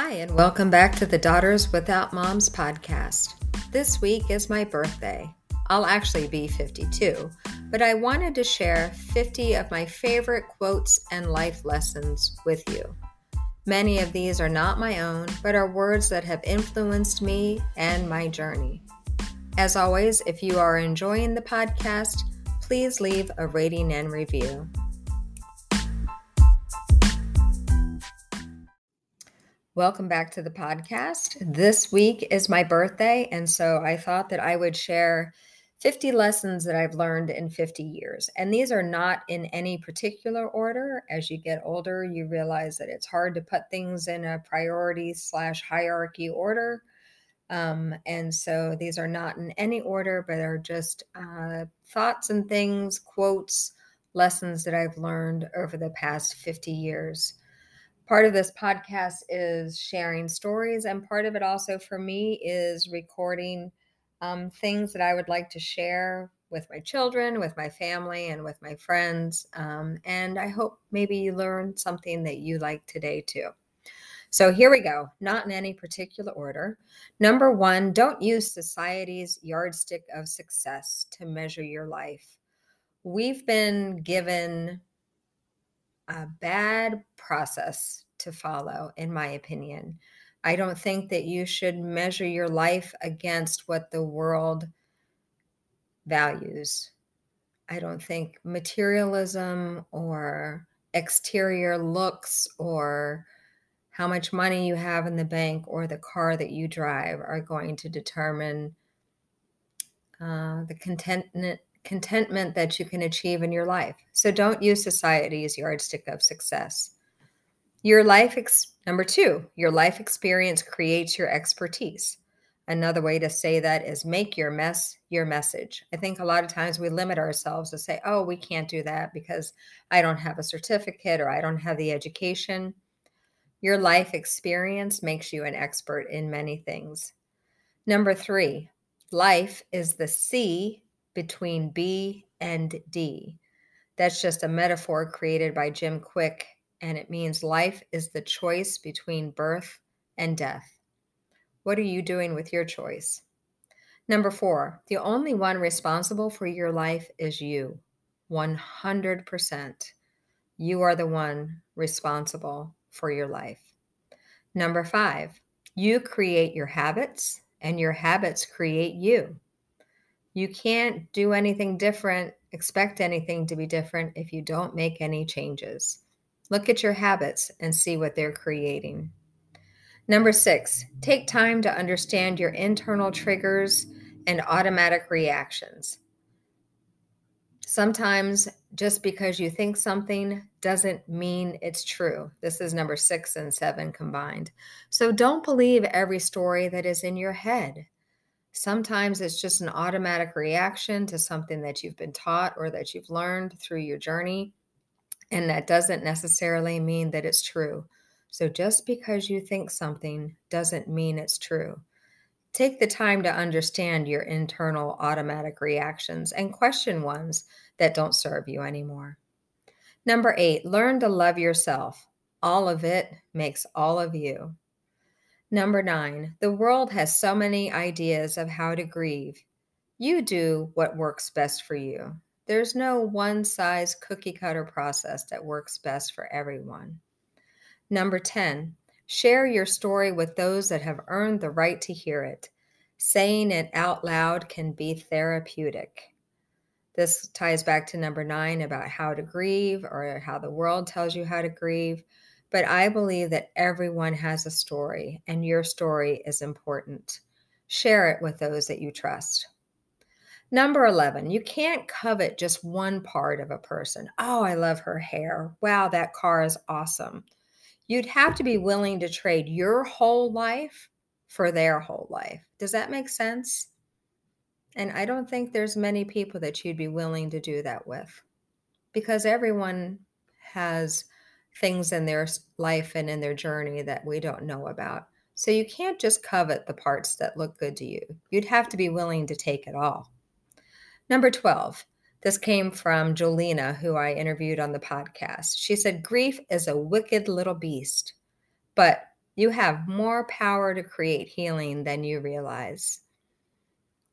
Hi, and welcome back to the Daughters Without Moms podcast. This week is my birthday. I'll actually be 52, but I wanted to share 50 of my favorite quotes and life lessons with you. Many of these are not my own, but are words that have influenced me and my journey. As always, if you are enjoying the podcast, please leave a rating and review. Welcome back to the podcast. This week is my birthday, and so I thought that I would share 50 lessons that I've learned in 50 years. And these are not in any particular order. As you get older, you realize that it's hard to put things in a priority slash hierarchy order. Um, and so these are not in any order, but are just uh, thoughts and things, quotes, lessons that I've learned over the past 50 years part of this podcast is sharing stories, and part of it also for me is recording um, things that I would like to share with my children, with my family, and with my friends. Um, and I hope maybe you learn something that you like today too. So here we go, not in any particular order. Number one, don't use society's yardstick of success to measure your life. We've been given a bad process to follow, in my opinion. I don't think that you should measure your life against what the world values. I don't think materialism or exterior looks or how much money you have in the bank or the car that you drive are going to determine uh, the contentment contentment that you can achieve in your life. So don't use society as yardstick of success. Your life ex- number 2, your life experience creates your expertise. Another way to say that is make your mess your message. I think a lot of times we limit ourselves to say, "Oh, we can't do that because I don't have a certificate or I don't have the education." Your life experience makes you an expert in many things. Number 3, life is the C between B and D. That's just a metaphor created by Jim Kwik, and it means life is the choice between birth and death. What are you doing with your choice? Number four, the only one responsible for your life is you. 100%. You are the one responsible for your life. Number five, you create your habits, and your habits create you. You can't do anything different, expect anything to be different if you don't make any changes. Look at your habits and see what they're creating. Number six, take time to understand your internal triggers and automatic reactions. Sometimes just because you think something doesn't mean it's true. This is number six and seven combined. So don't believe every story that is in your head. Sometimes it's just an automatic reaction to something that you've been taught or that you've learned through your journey. And that doesn't necessarily mean that it's true. So just because you think something doesn't mean it's true. Take the time to understand your internal automatic reactions and question ones that don't serve you anymore. Number eight, learn to love yourself. All of it makes all of you. Number nine, the world has so many ideas of how to grieve. You do what works best for you. There's no one size cookie cutter process that works best for everyone. Number 10, share your story with those that have earned the right to hear it. Saying it out loud can be therapeutic. This ties back to number nine about how to grieve or how the world tells you how to grieve. But I believe that everyone has a story, and your story is important. Share it with those that you trust. Number 11, you can't covet just one part of a person. Oh, I love her hair. Wow, that car is awesome. You'd have to be willing to trade your whole life for their whole life. Does that make sense? And I don't think there's many people that you'd be willing to do that with because everyone has things in their life and in their journey that we don't know about. So you can't just covet the parts that look good to you. You'd have to be willing to take it all. Number 12. This came from Jolena, who I interviewed on the podcast. She said, Grief is a wicked little beast, but You have more power to create healing than you realize.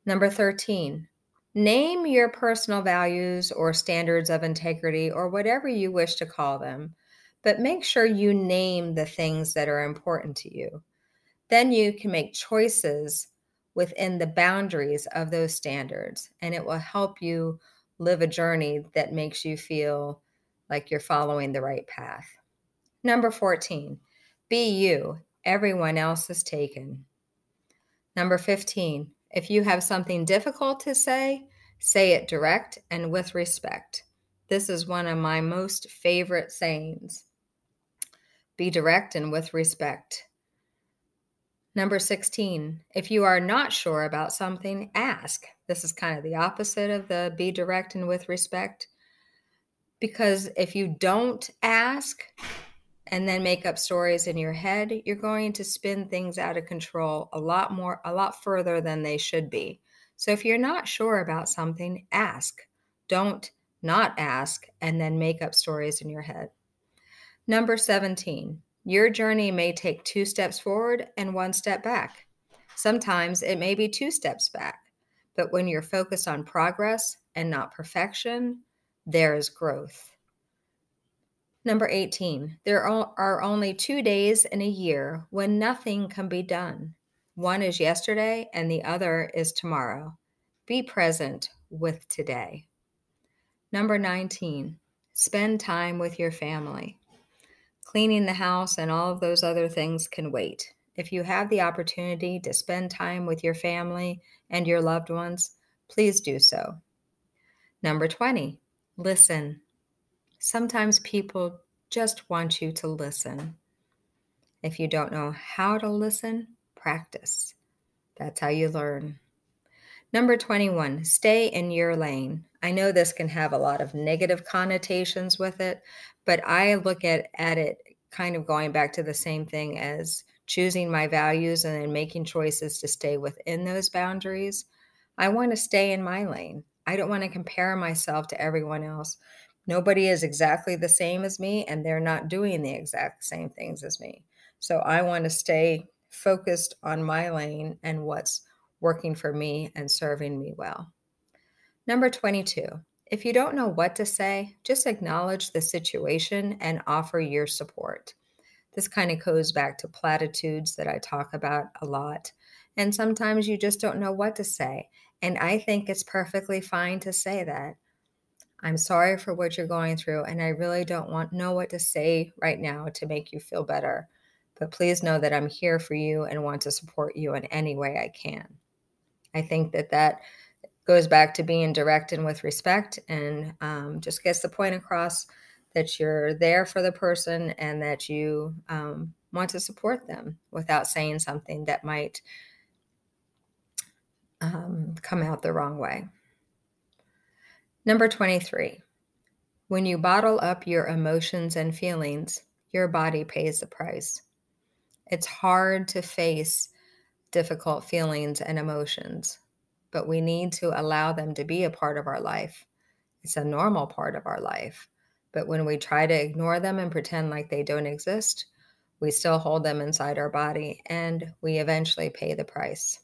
Number 13, name your personal values or standards of integrity or whatever you wish to call them, but make sure you name the things that are important to you. Then you can make choices within the boundaries of those standards, and it will help you live a journey that makes you feel like you're following the right path. Number 14, be you. Everyone else is taken. Number 15, if you have something difficult to say, say it direct and with respect. This is one of my most favorite sayings. Be direct and with respect. Number 16, if you are not sure about something, ask. This is kind of the opposite of the be direct and with respect. Because if you don't ask, and then make up stories in your head, you're going to spin things out of control a lot more, a lot further than they should be. So if you're not sure about something, ask. Don't not ask and then make up stories in your head. Number 17, your journey may take two steps forward and one step back. Sometimes it may be two steps back, but when you're focused on progress and not perfection, there is growth. Number 18, there are only two days in a year when nothing can be done. One is yesterday and the other is tomorrow. Be present with today. Number 19, spend time with your family. Cleaning the house and all of those other things can wait. If you have the opportunity to spend time with your family and your loved ones, please do so. Number 20, listen. Sometimes people just want you to listen. If you don't know how to listen, practice. That's how you learn. Number 21, stay in your lane. I know this can have a lot of negative connotations with it, but I look at, at it kind of going back to the same thing as choosing my values and then making choices to stay within those boundaries. I want to stay in my lane. I don't want to compare myself to everyone else nobody is exactly the same as me and they're not doing the exact same things as me. So I want to stay focused on my lane and what's working for me and serving me well. Number 22, if you don't know what to say, just acknowledge the situation and offer your support. This kind of goes back to platitudes that I talk about a lot. And sometimes you just don't know what to say. And I think it's perfectly fine to say that. I'm sorry for what you're going through, and I really don't want know what to say right now to make you feel better. But please know that I'm here for you and want to support you in any way I can. I think that that goes back to being direct and with respect, and um, just gets the point across that you're there for the person and that you um, want to support them without saying something that might um, come out the wrong way. Number 23. When you bottle up your emotions and feelings, your body pays the price. It's hard to face difficult feelings and emotions, but we need to allow them to be a part of our life. It's a normal part of our life. But when we try to ignore them and pretend like they don't exist, we still hold them inside our body and we eventually pay the price.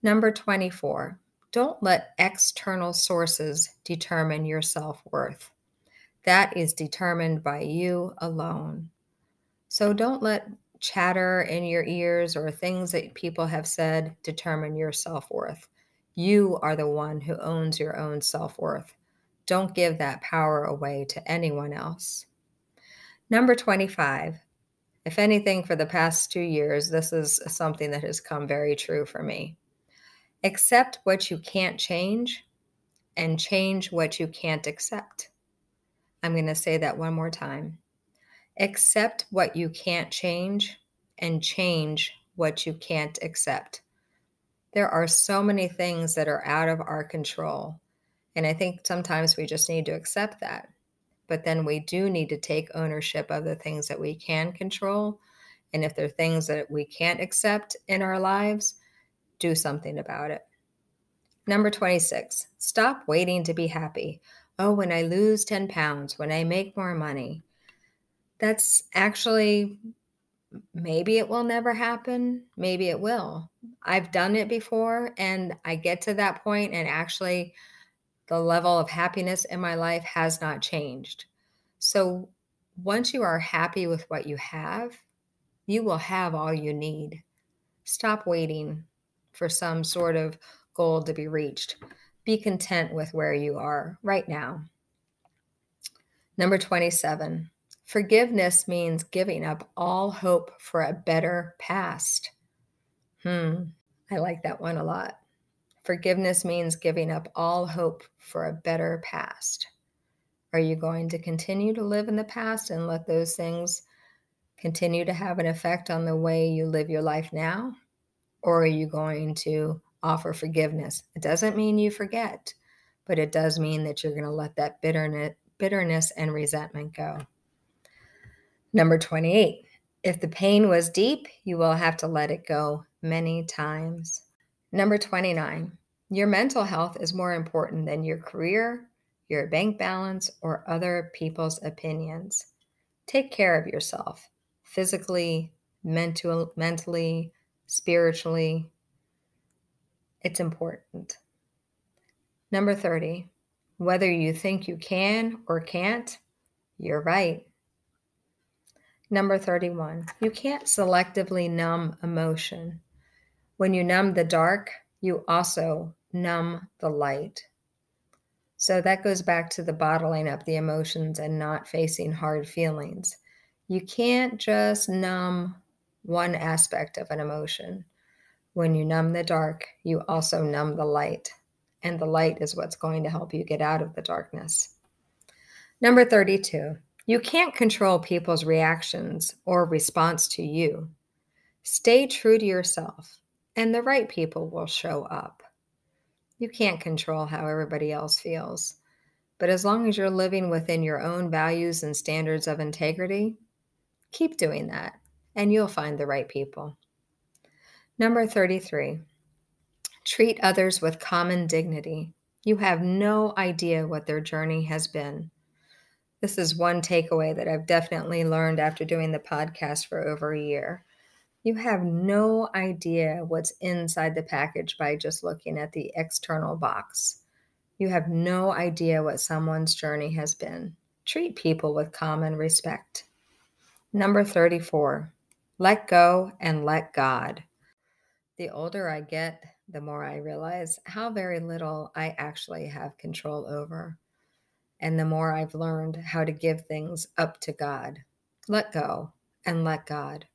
Number 24, don't let external sources determine your self worth. That is determined by you alone. So don't let chatter in your ears or things that people have said determine your self worth. You are the one who owns your own self worth. Don't give that power away to anyone else. Number 25. If anything, for the past two years, this is something that has come very true for me. Accept what you can't change and change what you can't accept. I'm going to say that one more time. Accept what you can't change and change what you can't accept. There are so many things that are out of our control. And I think sometimes we just need to accept that. But then we do need to take ownership of the things that we can control. And if there are things that we can't accept in our lives, do something about it. Number 26, stop waiting to be happy. Oh, when I lose 10 pounds, when I make more money. That's actually maybe it will never happen. Maybe it will. I've done it before and I get to that point and actually the level of happiness in my life has not changed. So once you are happy with what you have, you will have all you need. Stop waiting for some sort of goal to be reached. Be content with where you are right now. Number 27, forgiveness means giving up all hope for a better past. Hmm, I like that one a lot. Forgiveness means giving up all hope for a better past. Are you going to continue to live in the past and let those things continue to have an effect on the way you live your life now? Or are you going to offer forgiveness? It doesn't mean you forget, but it does mean that you're going to let that bitterness, bitterness and resentment go. Number 28. If the pain was deep, you will have to let it go many times. Number 29. Your mental health is more important than your career, your bank balance, or other people's opinions. Take care of yourself physically, mental, mentally, spiritually. It's important. Number 30, whether you think you can or can't, you're right. Number 31, you can't selectively numb emotion. When you numb the dark, you also numb the light. So that goes back to the bottling up the emotions and not facing hard feelings. You can't just numb one aspect of an emotion. When you numb the dark, you also numb the light. And the light is what's going to help you get out of the darkness. Number 32, you can't control people's reactions or response to you. Stay true to yourself, and the right people will show up. You can't control how everybody else feels. But as long as you're living within your own values and standards of integrity, keep doing that and you'll find the right people. Number 33, treat others with common dignity. You have no idea what their journey has been. This is one takeaway that I've definitely learned after doing the podcast for over a year. You have no idea what's inside the package by just looking at the external box. You have no idea what someone's journey has been. Treat people with common respect. Number 34, let go and let God. The older I get, the more I realize how very little I actually have control over. And the more I've learned how to give things up to God. Let go and let God.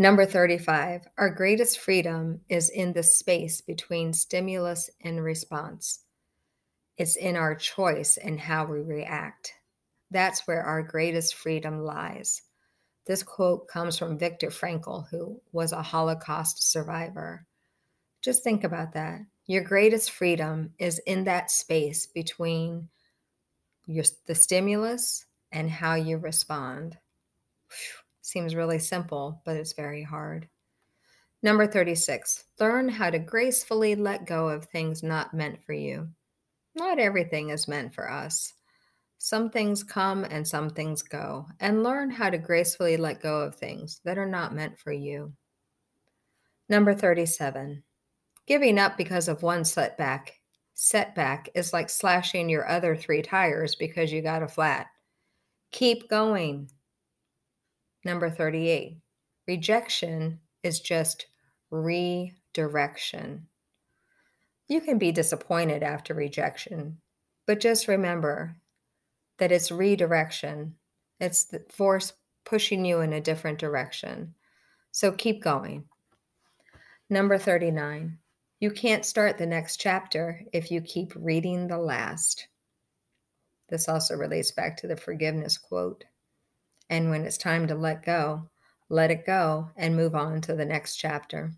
Number 35, our greatest freedom is in the space between stimulus and response. It's in our choice and how we react. That's where our greatest freedom lies. This quote comes from Viktor Frankl, who was a Holocaust survivor. Just think about that. Your greatest freedom is in that space between your, the stimulus and how you respond. Whew. Seems really simple, but it's very hard. Number 36, learn how to gracefully let go of things not meant for you. Not everything is meant for us. Some things come and some things go, and learn how to gracefully let go of things that are not meant for you. Number 37, giving up because of one setback. Setback is like slashing your other three tires because you got a flat. Keep going. Number 38 rejection is just redirection. You can be disappointed after rejection, but just remember that it's redirection, it's the force pushing you in a different direction. So keep going. Number 39 you can't start the next chapter if you keep reading the last. This also relates back to the forgiveness quote. And when it's time to let go, let it go and move on to the next chapter.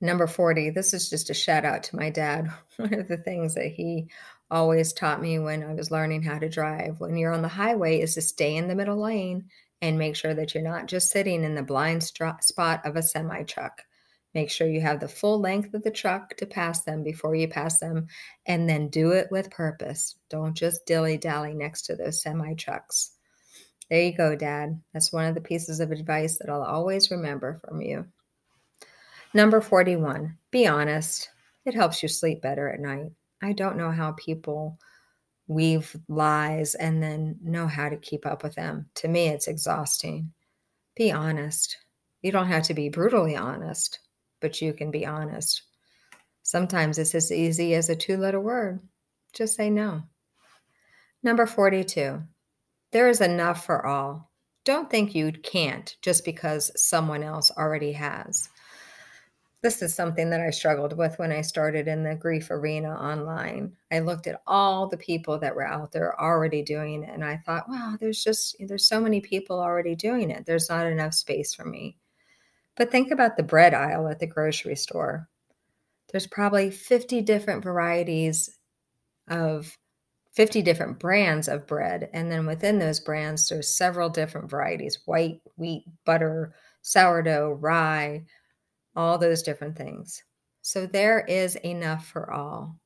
Number 40, this is just a shout out to my dad. One of the things that he always taught me when I was learning how to drive when you're on the highway is to stay in the middle lane and make sure that you're not just sitting in the blind spot of a semi truck. Make sure you have the full length of the truck to pass them before you pass them, and then do it with purpose. Don't just dilly dally next to those semi trucks. There you go, Dad. That's one of the pieces of advice that I'll always remember from you. Number 41, be honest. It helps you sleep better at night. I don't know how people weave lies and then know how to keep up with them. To me, it's exhausting. Be honest. You don't have to be brutally honest, but you can be honest. Sometimes it's as easy as a two letter word. Just say no. Number 42, there is enough for all. Don't think you can't just because someone else already has. This is something that I struggled with when I started in the grief arena online. I looked at all the people that were out there already doing it and I thought, wow, there's just there's so many people already doing it. There's not enough space for me. But think about the bread aisle at the grocery store. There's probably 50 different varieties of 50 different brands of bread. And then within those brands, there's several different varieties white, wheat, butter, sourdough, rye, all those different things. So there is enough for all.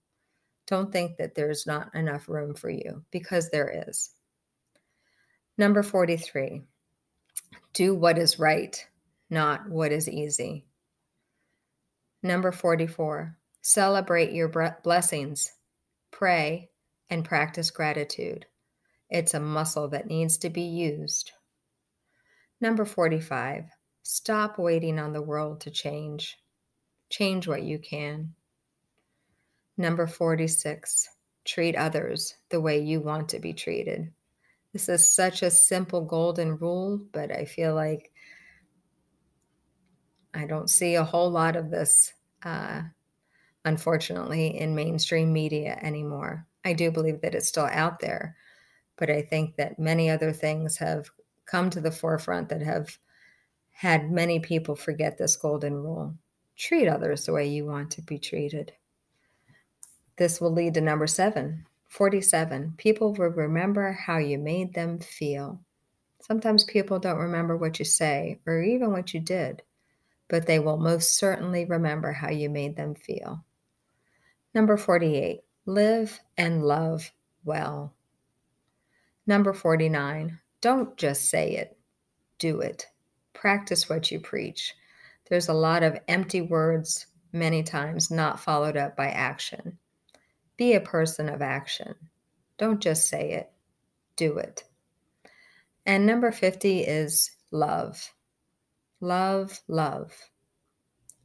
Don't think that there's not enough room for you because there is. Number 43 do what is right, not what is easy. Number 44 celebrate your blessings, pray, and practice gratitude. It's a muscle that needs to be used. Number 45, stop waiting on the world to change. Change what you can. Number 46, treat others the way you want to be treated. This is such a simple golden rule, but I feel like I don't see a whole lot of this, uh, unfortunately, in mainstream media anymore. I do believe that it's still out there, but I think that many other things have come to the forefront that have had many people forget this golden rule. Treat others the way you want to be treated. This will lead to number seven, 47. People will remember how you made them feel. Sometimes people don't remember what you say or even what you did, but they will most certainly remember how you made them feel. Number 48. Live and love well. Number 49, don't just say it, do it. Practice what you preach. There's a lot of empty words, many times not followed up by action. Be a person of action. Don't just say it, do it. And number 50 is love. Love, love.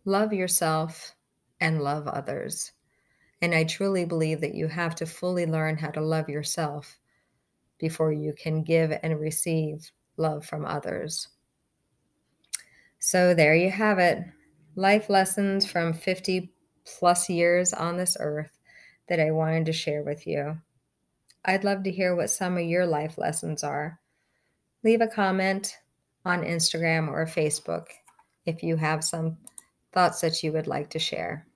Love yourself and love others. And I truly believe that you have to fully learn how to love yourself before you can give and receive love from others. So there you have it life lessons from 50 plus years on this earth that I wanted to share with you. I'd love to hear what some of your life lessons are. Leave a comment on Instagram or Facebook if you have some thoughts that you would like to share.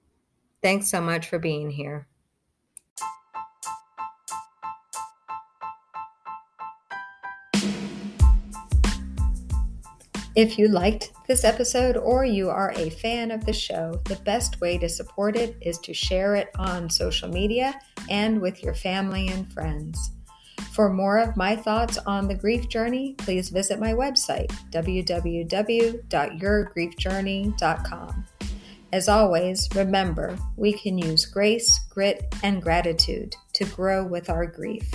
Thanks so much for being here. If you liked this episode or you are a fan of the show, the best way to support it is to share it on social media and with your family and friends. For more of my thoughts on the grief journey, please visit my website, www.yourgriefjourney.com. As always, remember we can use grace, grit, and gratitude to grow with our grief.